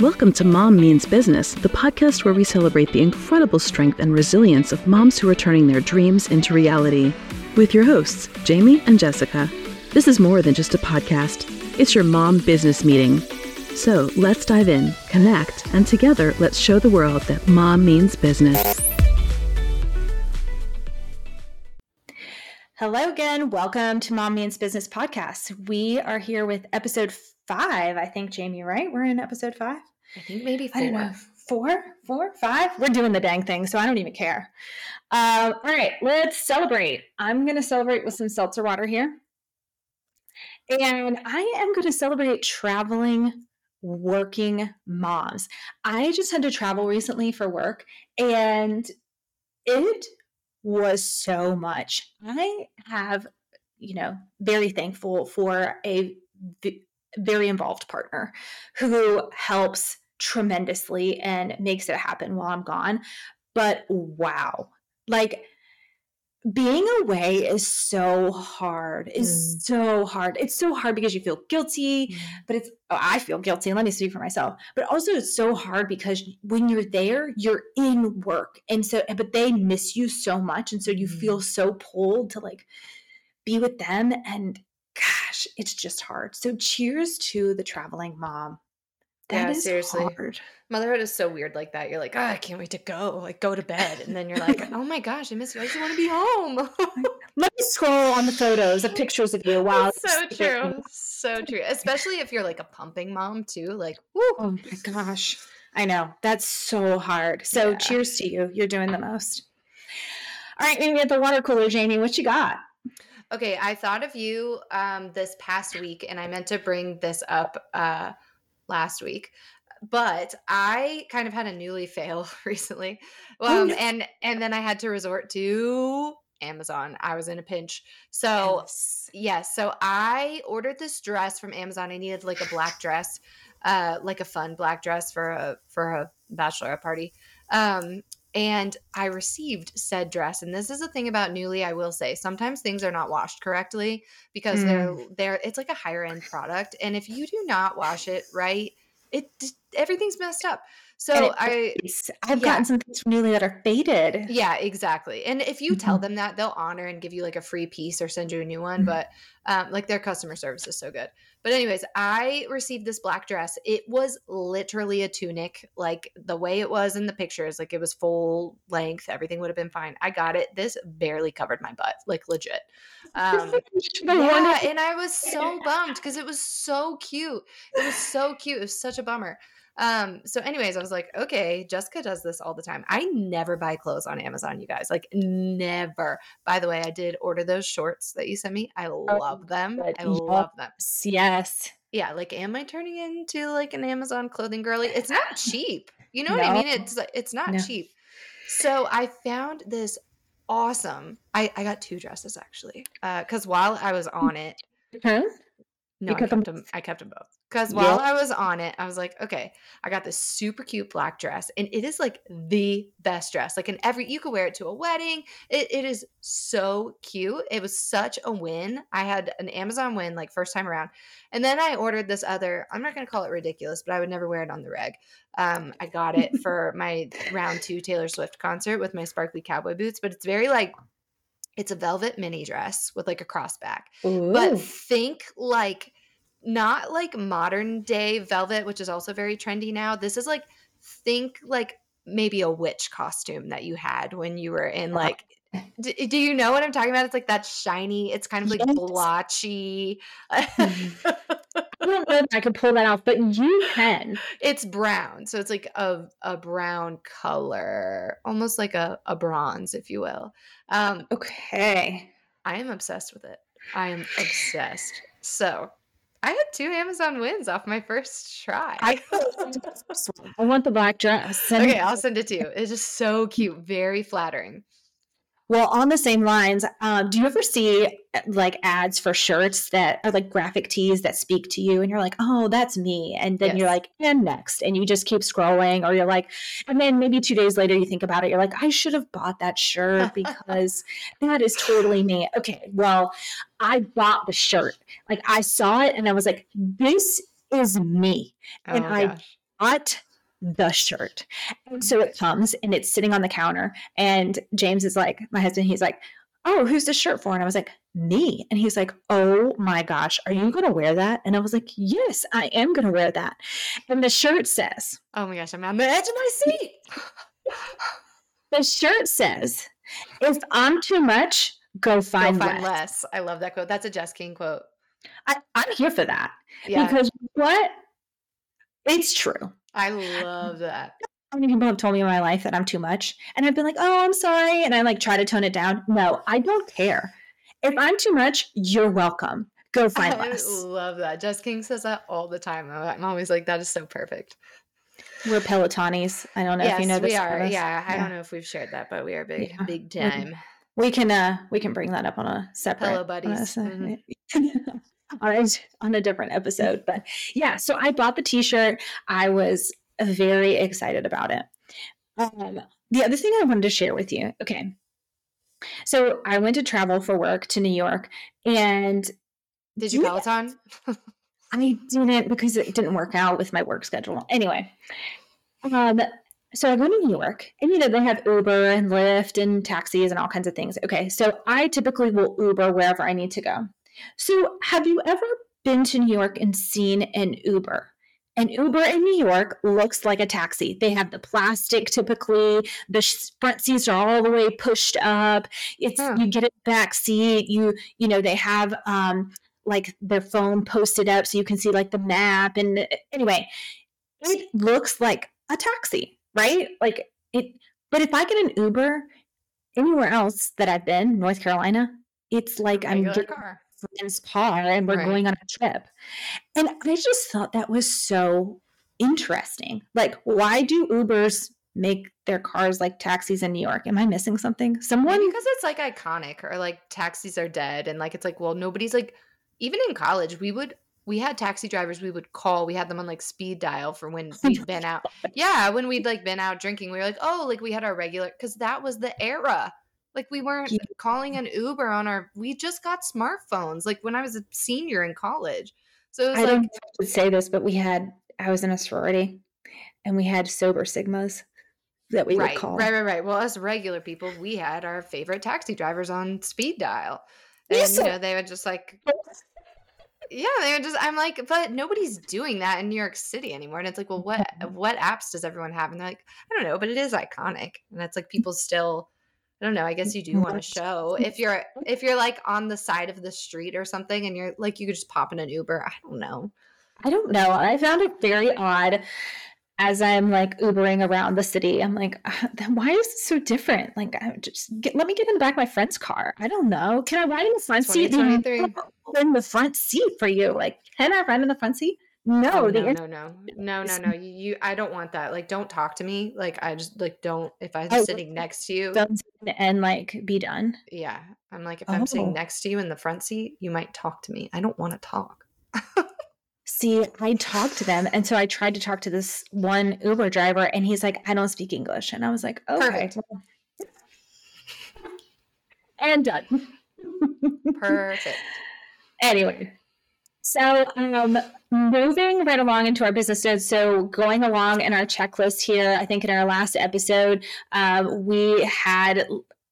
Welcome to Mom Means Business, the podcast where we celebrate the incredible strength and resilience of moms who are turning their dreams into reality. With your hosts, Jamie and Jessica. This is more than just a podcast, it's your mom business meeting. So let's dive in, connect, and together let's show the world that mom means business. Hello again. Welcome to Mom Means Business podcast. We are here with episode five, I think, Jamie, right? We're in episode five. I think maybe four. I don't know. Four, four, five. We're doing the dang thing, so I don't even care. Um, all right, let's celebrate. I'm going to celebrate with some seltzer water here. And I am going to celebrate traveling working moms. I just had to travel recently for work, and it was so much. I have, you know, very thankful for a very involved partner who helps tremendously and makes it happen while I'm gone. But wow, like being away is so hard is mm. so hard it's so hard because you feel guilty mm. but it's oh, i feel guilty let me speak for myself but also it's so hard because when you're there you're in work and so but they miss you so much and so you mm. feel so pulled to like be with them and gosh it's just hard so cheers to the traveling mom that yeah, seriously. Hard. Motherhood is so weird like that. You're like, oh, I can't wait to go, like go to bed, and then you're like, oh my gosh, I miss you. I just want to be home. Let me scroll on the photos, the pictures of you. Wow, so true, so true. Especially if you're like a pumping mom too. Like, woo. oh my gosh, I know that's so hard. So, yeah. cheers to you. You're doing the most. All right, maybe at the water cooler, Jamie. What you got? Okay, I thought of you um, this past week, and I meant to bring this up. Uh, last week but I kind of had a Nuuly fail recently. Oh, um, and and then I had to resort to Amazon. I was in a pinch. So yes. yes, so I ordered this dress from Amazon. I needed like a black dress, uh, like a fun black dress for a for a bachelorette party. Um, and I received said dress. And this is the thing about Nuuly, I will say. Sometimes things are not washed correctly because mm. they're they're it's like a higher end product. And if you do not wash it right, it everything's messed up. So I I've yeah. gotten some things from Nuuly that are faded. Yeah, exactly. And if you mm-hmm. tell them that, they'll honor and give you like a free piece or send you a new one. Mm-hmm. But um, like their customer service is so good. But anyways, I received this black dress. It was literally a tunic, like the way it was in the pictures. Like it was full length. Everything would have been fine. I got it. This barely covered my butt, like legit. Um, yeah, and I was so bummed because it was so cute. It was so cute. It was such a bummer. Um, so anyways, I was like, okay, Jessica does this all the time. I never buy clothes on Amazon, you guys. Like never. By the way, I did order those shorts that you sent me. I oh, love them. I love them. Yes. Yeah, like am I turning into like an Amazon clothing girly? It's not cheap. You know no. what I mean? It's it's not no. cheap. So I found this awesome. I I got two dresses actually. Uh cuz while I was on it, huh? No, I kept them. I kept them both. Because while yep. I was on it, I was like, okay, I got this super cute black dress, and it is like the best dress. Like in every, you could wear it to a wedding. It, it is so cute. It was such a win. I had an Amazon win like first time around, and then I ordered this other. I'm not going to call it ridiculous, but I would never wear it on the reg. Um, I got it for my round two Taylor Swift concert with my sparkly cowboy boots, but it's very like it's a velvet mini dress with like a cross back. Ooh. But think like not like modern day velvet, which is also very trendy now. This is like think like maybe a witch costume that you had when you were in like do, do, you know what I'm talking about? It's like that shiny, it's kind of like yes. blotchy. Mm-hmm. I don't know if I can pull that off, but you can. It's brown. So it's like a, a brown color, almost like a, a bronze, if you will. Um, okay. I am obsessed with it. I am obsessed. So I had two Amazon wins off my first try. I, I want the black dress. Send okay, I'll send it to you. It's just so cute, very flattering. Well, on the same lines, um, do you ever see like ads for shirts that are like graphic tees that speak to you, and you're like, "Oh, that's me," and then yes. you're like, "And next," and you just keep scrolling, or you're like, and then maybe two days later you think about it, you're like, "I should have bought that shirt because that is totally me." Okay, well, I bought the shirt. Like I saw it, and I was like, "This is me," and oh, I bought the shirt. And so it comes and it's sitting on the counter. And James is like, my husband, he's like, Oh, who's this shirt for? And I was like, Me. And he's like, Oh my gosh, are you going to wear that? And I was like, Yes, I am going to wear that. And the shirt says, Oh my gosh, I'm on the edge of my seat. the shirt says, If I'm too much, go find, go find less. less. I love that quote. That's a Jess King quote. I, I'm here for that. Yeah. Because what? It's true. I love that. How many people have told me in my life that I'm too much? And I've been like, oh, I'm sorry. And I like try to tone it down. No, I don't care. If I'm too much, you're welcome. Go find I less. love that. Jess King says that all the time. I'm always like, that is so perfect. We're Pelotonis. I don't know yes, if you know this. We are. Yeah, I don't know if we've shared that, but we are big, yeah. big time. We can uh we can bring that up on a separate Hello buddies. A, mm-hmm. on, a, on a different episode. But yeah, so I bought the t-shirt. I was very excited about it. Um, the other thing I wanted to share with you, okay. So I went to travel for work to New York and did you Peloton? I didn't because it didn't work out with my work schedule. Anyway, um, so I go to New York, and you know they have Uber and Lyft and taxis and all kinds of things. Okay, so I typically will Uber wherever I need to go. So have you ever been to New York and seen an Uber? An Uber in New York looks like a taxi. They have the plastic typically. The front seats are all the way pushed up. It's huh. you get a back seat. You you know they have um, like their phone posted up so you can see like the map. And anyway, it looks like a taxi, right? Like it. But if I get an Uber anywhere else that I've been, North Carolina, it's like I'm getting car friend's car and we're right. going on a trip. And I just thought that was so interesting. Like, why do Ubers make their cars like taxis in New York? Am I missing something? Someone Maybe because it's like iconic or like taxis are dead and like it's like, well, nobody's like even in college, we would we had taxi drivers we would call. We had them on like speed dial for when we'd been out. Yeah, when we'd like been out drinking, we were like, oh, like we had our regular because that was the era. Like we weren't yeah. calling an Uber on our. We just got smartphones. Like when I was a senior in college. So it was I like, don't say this, but we had. I was in a sorority, and we had sober sigmas that we right, would call. Right, right, right. Well, as regular people, we had our favorite taxi drivers on speed dial, and yes. you know they would just like. yeah, they would just. I'm like, but nobody's doing that in New York City anymore. And it's like, well, what what apps does everyone have? And they're like, I don't know, but it is iconic, and it's like people mm-hmm. still I don't know. I guess you do want to show if you're if you're like on the side of the street or something, and you're like you could just pop in an Uber. I don't know. I don't know. I found it very odd as I'm like Ubering around the city. I'm like, uh, why is it so different? Like, I just get, let me get in the back of my friend's car. I don't know. Can I ride in the front seat? In the front seat for you? Like, can I ride in the front seat? No, oh, no, no, no, no, no, no. You, I don't want that. Like, don't talk to me. Like, I just like don't. If I'm oh, sitting next to you, and like be done. Yeah, I'm like, if oh. I'm sitting oh. next to you in the front seat, you might talk to me. I don't want to talk. See, I talked to them, and so I tried to talk to this one Uber driver, and he's like, "I don't speak English," and I was like, "Okay." And done. Perfect. Anyway, so, um, moving right along into our business notes. So, going along in our checklist here, I think in our last episode, um, we had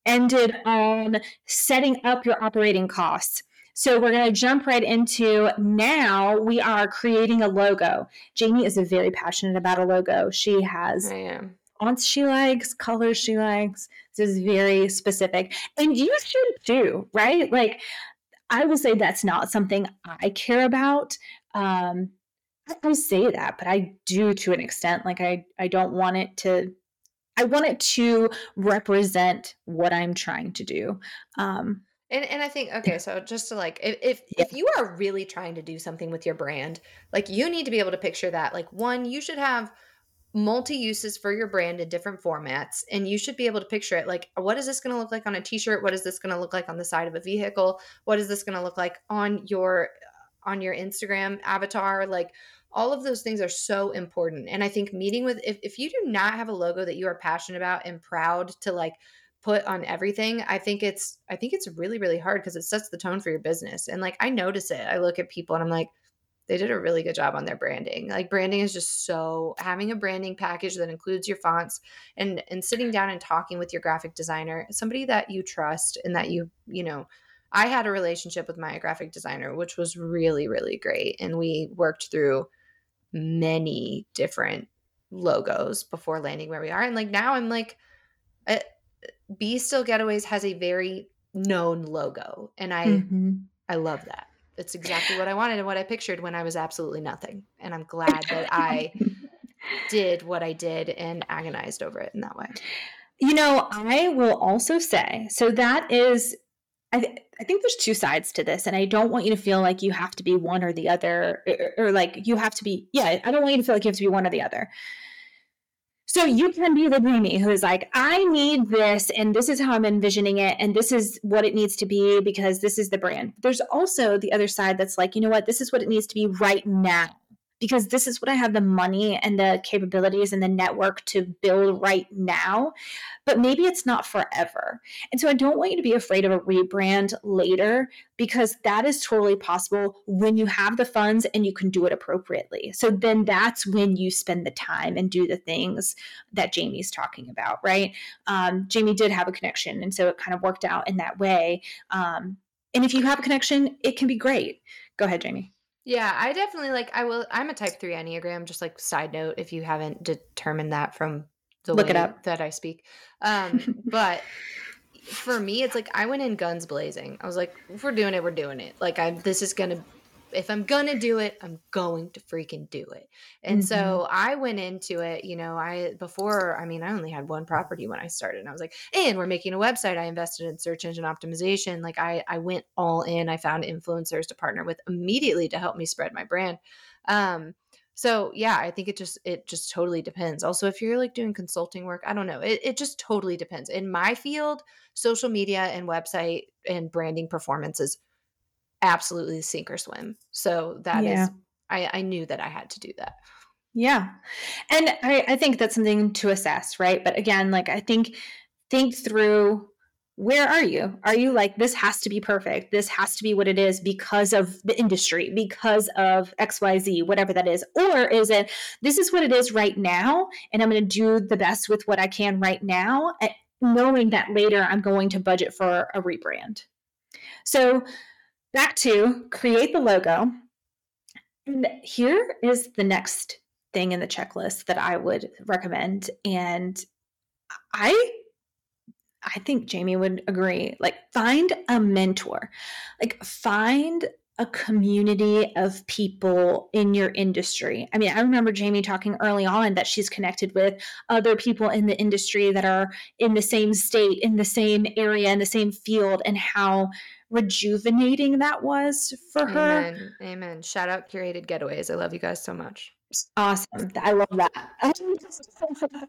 ended on setting up your operating costs. So, we're going to jump right into now we are creating a logo. Jamie is very passionate about a logo. She has. Fonts she likes, colors she likes. This is very specific. And you should too, right? Like I will say that's not something I care about. Um, I say that, but I do to an extent. Like I, I don't want it to. I want it to represent what I'm trying to do. Um, and and I think okay, so just to like if if, yeah. if you are really trying to do something with your brand, like you need to be able to picture that. Like one, you should have multi uses for your brand in different formats and you should be able to picture it like what is this going to look like on a t-shirt? What is this going to look like on the side of a vehicle? What is this going to look like on your uh, on your instagram avatar? Like all of those things are so important and i think meeting with if, if you do not have a logo that you are passionate about and proud to like put on everything i think it's i think it's really really hard because it sets the tone for your business and like i notice it. I look at people and i'm like they did a really good job on their branding. Like branding is just so having a branding package that includes your fonts and and sitting down and talking with your graphic designer, somebody that you trust and that you, you know, I had a relationship with my graphic designer which was really really great and we worked through many different logos before landing where we are and like now I'm like uh, Be Still Getaways has a very known logo and I mm-hmm. I love that it's exactly what I wanted and what I pictured when I was absolutely nothing. And I'm glad that I did what I did and agonized over it in that way. You know, I will also say so that is, I, th- I think there's two sides to this, and I don't want you to feel like you have to be one or the other, or, or like you have to be, yeah, I don't want you to feel like you have to be one or the other. So you can be the Jamie who's like, I need this, and this is how I'm envisioning it, and this is what it needs to be because this is the brand. There's also the other side that's like, you know what, this is what it needs to be right now because this is what I have the money and the capabilities and the network to build right now. But maybe it's not forever. And so I don't want you to be afraid of a rebrand later because that is totally possible when you have the funds and you can do it appropriately. So then that's when you spend the time and do the things that Jamie's talking about, right? Um, Jamie did have a connection. And so it kind of worked out in that way. Um, and if you have a connection, it can be great. Go ahead, Jamie. Yeah, I definitely like I will I'm a type 3 Enneagram just like side note if you haven't determined that from the Look way it up. that I speak. Um but for me it's like I went in guns blazing. I was like if we're doing it, we're doing it. Like I this is going to if I'm gonna do it, I'm going to freaking do it. And mm-hmm. so I went into it, you know, I before, I mean, I only had one property when I started. And I was like, and we're making a website. I invested in search engine optimization. Like I I went all in. I found influencers to partner with immediately to help me spread my brand. Um, so yeah, I think it just it just totally depends. Also, if you're like doing consulting work, I don't know. It it just totally depends. In my field, social media and website and branding performance is absolutely sink or swim. So that yeah. is, I, I knew that I had to do that. Yeah. And I, I think that's something to assess, right? But again, like I think think through where are you? Are you like, this has to be perfect? This has to be what it is because of the industry, because of XYZ, whatever that is? Or is it, this is what it is right now, and I'm going to do the best with what I can right now, eh, knowing that later I'm going to budget for a rebrand? So back to create the logo. And here is the next thing in the checklist that I would recommend. And I I think Jamie would agree. Like find a mentor. Like find a community of people in your industry. I mean, I remember Jamie talking early on that she's connected with other people in the industry that are in the same state, in the same area, in the same field, and how rejuvenating that was for her. Amen. Amen. Shout out curated getaways. I love you guys so much. Awesome. I love that.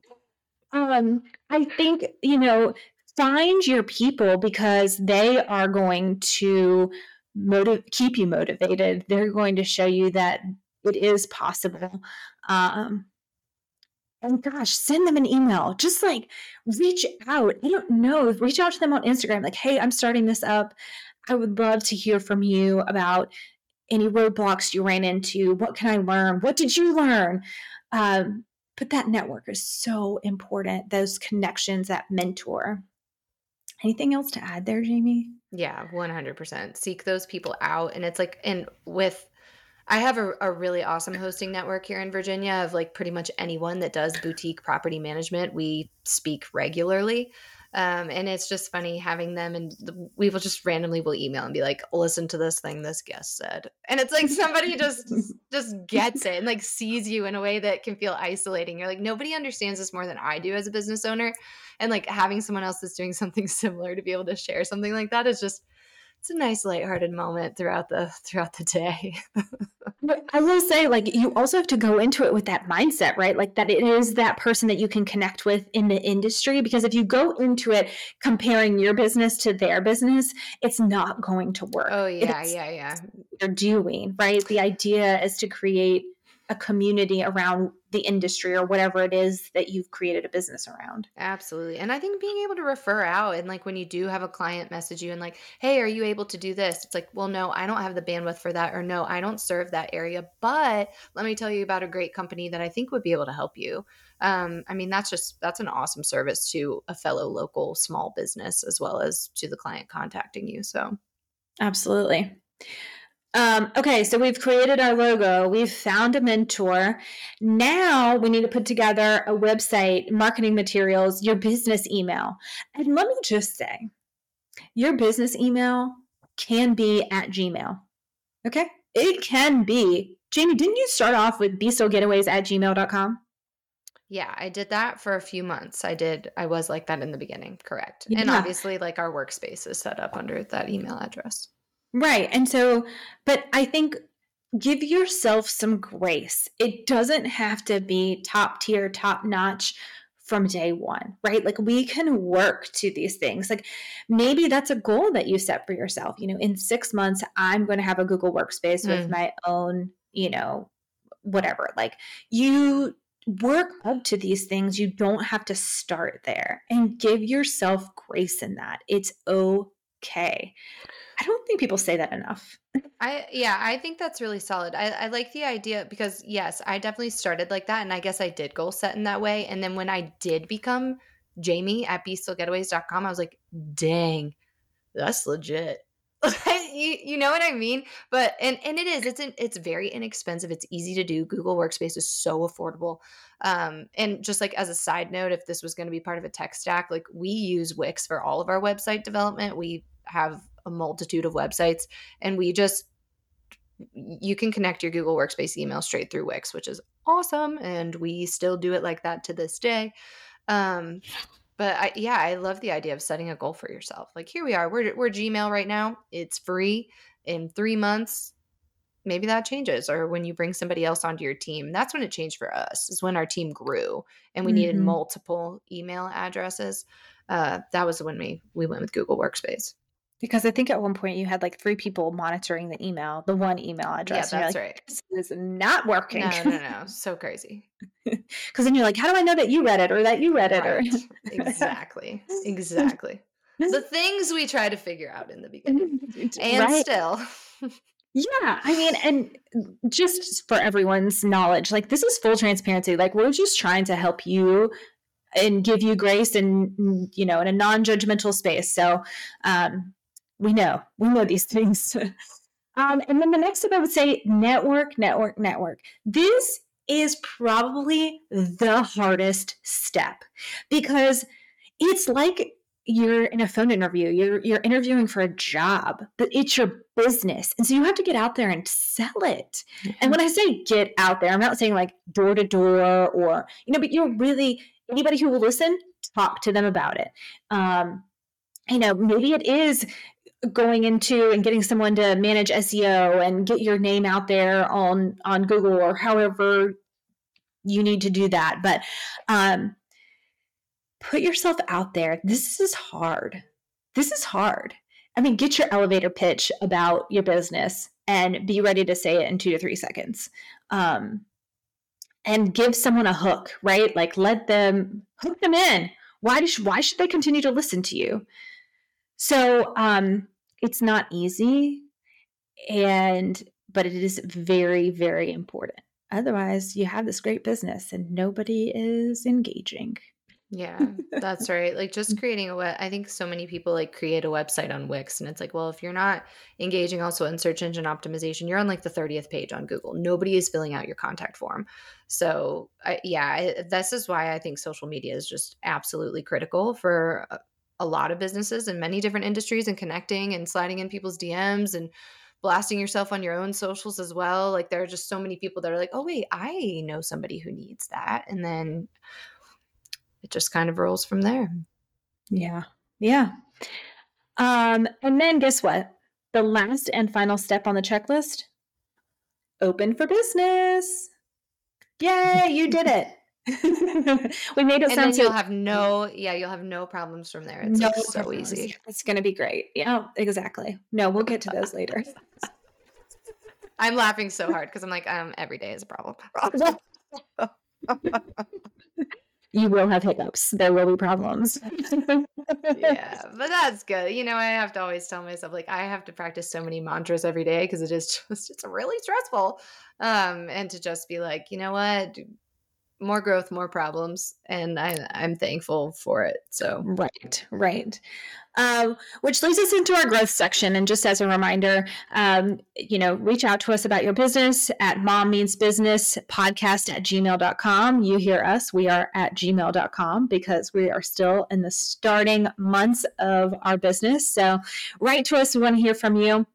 um, I think, you know, find your people because they are going to motive keep you motivated. They're going to show you that it is possible. Um, and gosh, send them an email. Just like reach out. I don't know. Reach out to them on Instagram. Like, hey, I'm starting this up. I would love to hear from you about any roadblocks you ran into. What can I learn? What did you learn? Um, but that network is so important. Those connections, that mentor. Anything else to add there, Jamie? Yeah, 100%. Seek those people out. And it's like, and with, I have a, a really awesome hosting network here in Virginia of like pretty much anyone that does boutique property management. We speak regularly. Um, and it's just funny having them and the, we will just randomly will email and be like, listen to this thing this guest said. And it's like somebody just just gets it and like sees you in a way that can feel isolating. You're like, nobody understands this more than I do as a business owner. And like having someone else that's doing something similar to be able to share something like that is just it's a nice lighthearted moment throughout the throughout the day. I will say like you also have to go into it with that mindset, right? Like that it is that person that you can connect with in the industry because if you go into it comparing your business to their business, it's not going to work. Oh yeah, it's, yeah, yeah. You're doing, right? The idea is to create a community around the industry or whatever it is that you've created a business around. Absolutely. And I think being able to refer out and like when you do have a client message you and like, hey, are you able to do this? It's like, well, no, I don't have the bandwidth for that, or no, I don't serve that area. But let me tell you about a great company that I think would be able to help you. Um, I mean, that's just that's an awesome service to a fellow local small business as well as to the client contacting you. So absolutely. Um, okay, so we've created our logo, we've found a mentor. Now we need to put together a website, marketing materials, your business email. And let me just say, your business email can be at Gmail. Okay? It can be. Jamie, didn't you start off with bestillgetaways at gmail.com? Yeah, I did that for a few months. I did, I was like that in the beginning, correct. Yeah. And obviously, like our workspace is set up under that email address. Right. And so, but I think give yourself some grace. It doesn't have to be top tier, top notch from day one, right? Like we can work to these things. Like maybe that's a goal that you set for yourself. You know, in six months, I'm going to have a Google Workspace mm. with my own, you know, whatever. Like you work up to these things. You don't have to start there and give yourself grace in that. It's okay. I don't think people say that enough. I yeah, I think that's really solid. I, I like the idea because yes, I definitely started like that, and I guess I did goal set in that way. And then when I did become Jamie at bestillgetaways.com, I was like, dang, that's legit. you, you know what I mean? But and and it is. It's an, it's very inexpensive. It's easy to do. Google Workspace is so affordable. Um, and just like as a side note, if this was going to be part of a tech stack, like we use Wix for all of our website development. We have a multitude of websites and we just you can connect your Google Workspace email straight through Wix, which is awesome. And we still do it like that to this day. Um, but I, yeah, I love the idea of setting a goal for yourself. Like here we are, we're, we're Gmail right now. It's free. In three months, maybe that changes. Or when you bring somebody else onto your team, that's when it changed for us. Is when our team grew and we mm-hmm. needed multiple email addresses. Uh, that was when we we went with Google Workspace. Because I think at one point you had like three people monitoring the email, the one email address. Yeah, that's like, right. This is not working. No, no, no. So crazy. Because then you're like, how do I know that you read it or that you read it? Right. Or exactly. Exactly. the things we try to figure out in the beginning. And right. still. Yeah, I mean, and just for everyone's knowledge, like this is full transparency. Like we're just trying to help you and give you grace and you know in a non-judgmental space. So um, we know. We know these things. Um, and then the next step i would say network network network. This is probably the hardest step because it's like you're in a phone interview you're you're interviewing for a job but it's your business and so you have to get out there and sell it. Mm-hmm. and when i say get out there i'm not saying like door to door or you know but you're really anybody who will listen talk to them about it. Um you know maybe it is going into and getting someone to manage SEO and get your name out there on on Google or however you need to do that. But um, put yourself out there. This is hard. This is hard. I mean, get your elevator pitch about your business and be ready to say it in two to three seconds. Um, and give someone a hook, right? Like let them hook them in. Why, does, why should they continue to listen to you? So um, it's not easy, and but it is very, very important. Otherwise, you have this great business and nobody is engaging. Yeah, that's right. Like just creating a web. I think so many people like create a website on Wix, and it's like, well, if you're not engaging also in search engine optimization, you're on like the 30th page on Google. Nobody is filling out your contact form. So, I, yeah, I, this is why I think social media is just absolutely critical for uh, a lot of businesses in many different industries and connecting and sliding in people's DMs and blasting yourself on your own socials as well. Like there are just so many people that are like, "Oh wait, I know somebody who needs that." And then it just kind of rolls from there. Yeah. Yeah. Um and then guess what? The last and final step on the checklist, open for business. Yay, you did it. we made it and sound then you'll have no yeah you'll have no problems from there it's no like so problems. easy it's gonna be great yeah exactly no we'll get to those later I'm laughing so hard because I'm like, um, every day is a problem. you will have hiccups. There will be problems. yeah, but that's good. You know, I have to always tell myself like I have to practice so many mantras every day because it is just it's really stressful. Um, and to just be like, you know what, more growth, more problems, and I, I'm thankful for it. So right, right. Um, which leads us into our growth section. And just as a reminder, um, you know, reach out to us about your business at mom means business podcast at gmail.com. You hear us, we are at gmail.com because we are still in the starting months of our business. So write to us. We want to hear from you.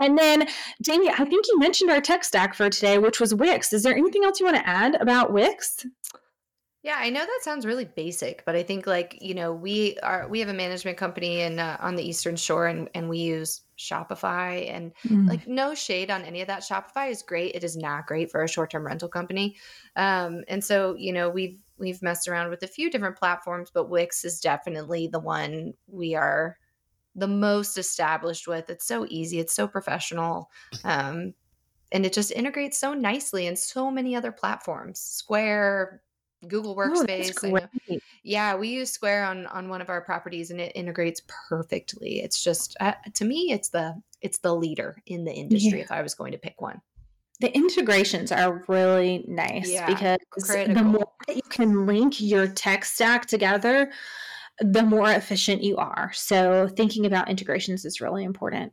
And then, Jamie, I think you mentioned our tech stack for today, which was Wix. Is there anything else you want to add about Wix? Yeah, I know that sounds really basic, but I think like, you know, we are we have a management company in uh, on the Eastern Shore and and we use Shopify and mm. like no shade on any of that. Shopify is great. It is not great for a short-term rental company. Um and so, you know, we've we've messed around with a few different platforms, but Wix is definitely the one we are the most established with. It's so easy, it's so professional. Um and it just integrates so nicely in so many other platforms. Square, Google oh, Workspace. Oh, yeah, we use Square on on one of our properties, and it integrates perfectly. It's just uh, to me, it's the it's the leader in the industry. Yeah. If I was going to pick one, the integrations are really nice yeah, because critical. the more that you can link your tech stack together, the more efficient you are. So thinking about integrations is really important.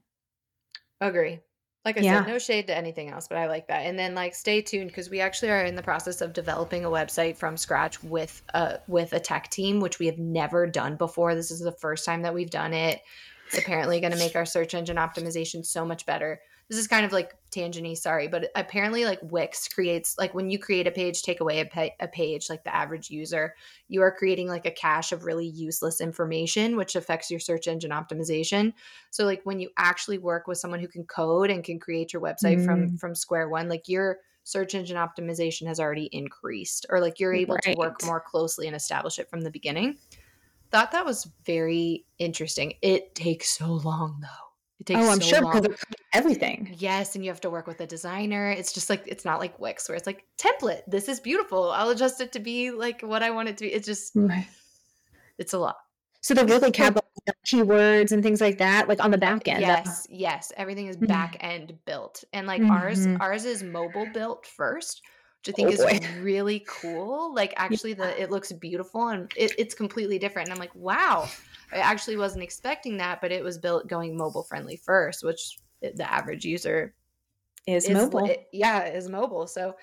Agree. Like I yeah. said, no shade to anything else, but I like that. And then like stay tuned because we actually are in the process of developing a website from scratch with a with a tech team, which we have never done before. This is the first time that we've done it. It's apparently going to make our search engine optimization so much better this is kind of like tangenty sorry but apparently like wix creates like when you create a page take away a, pa- a page like the average user you are creating like a cache of really useless information which affects your search engine optimization so like when you actually work with someone who can code and can create your website mm. from from square one like your search engine optimization has already increased or like you're able right. to work more closely and establish it from the beginning thought that was very interesting it takes so long though it takes oh, I'm so sure long. because everything. Yes, and you have to work with a designer. It's just like it's not like Wix where it's like template. This is beautiful. I'll adjust it to be like what I want it to be. It's just right. it's a lot. So they're really keywords and things like that, like on the back end. Yes, yes. Everything is mm. back end built. And like mm-hmm. ours, ours is mobile built first, which I think oh, is boy. really cool. Like actually the it looks beautiful and it, it's completely different. And I'm like, wow. I actually wasn't expecting that, but it was built going mobile friendly first, which the average user is, is mobile. It, yeah, is mobile. So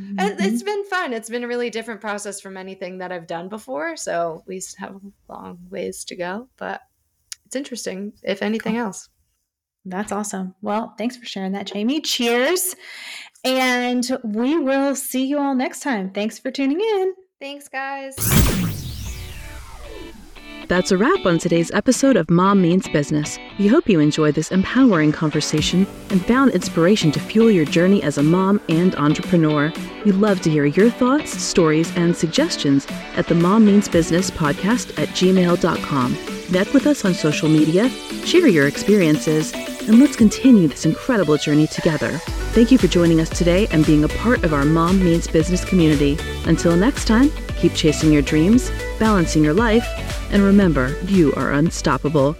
mm-hmm. it's been fun. It's been a really different process from anything that I've done before. So we have long ways to go, but it's interesting, if anything else. That's awesome. Well, thanks for sharing that, Jamie. Cheers. And we will see you all next time. Thanks for tuning in. Thanks, guys. That's a wrap on today's episode of Mom Means Business. We hope you enjoyed this empowering conversation and found inspiration to fuel your journey as a mom and entrepreneur. We'd love to hear your thoughts, stories, and suggestions at the Mom Means Business podcast at gmail.com. Connect with us on social media, share your experiences, and let's continue this incredible journey together. Thank you for joining us today and being a part of our Mom Means Business community. Until next time, keep chasing your dreams, balancing your life, and remember, you are unstoppable.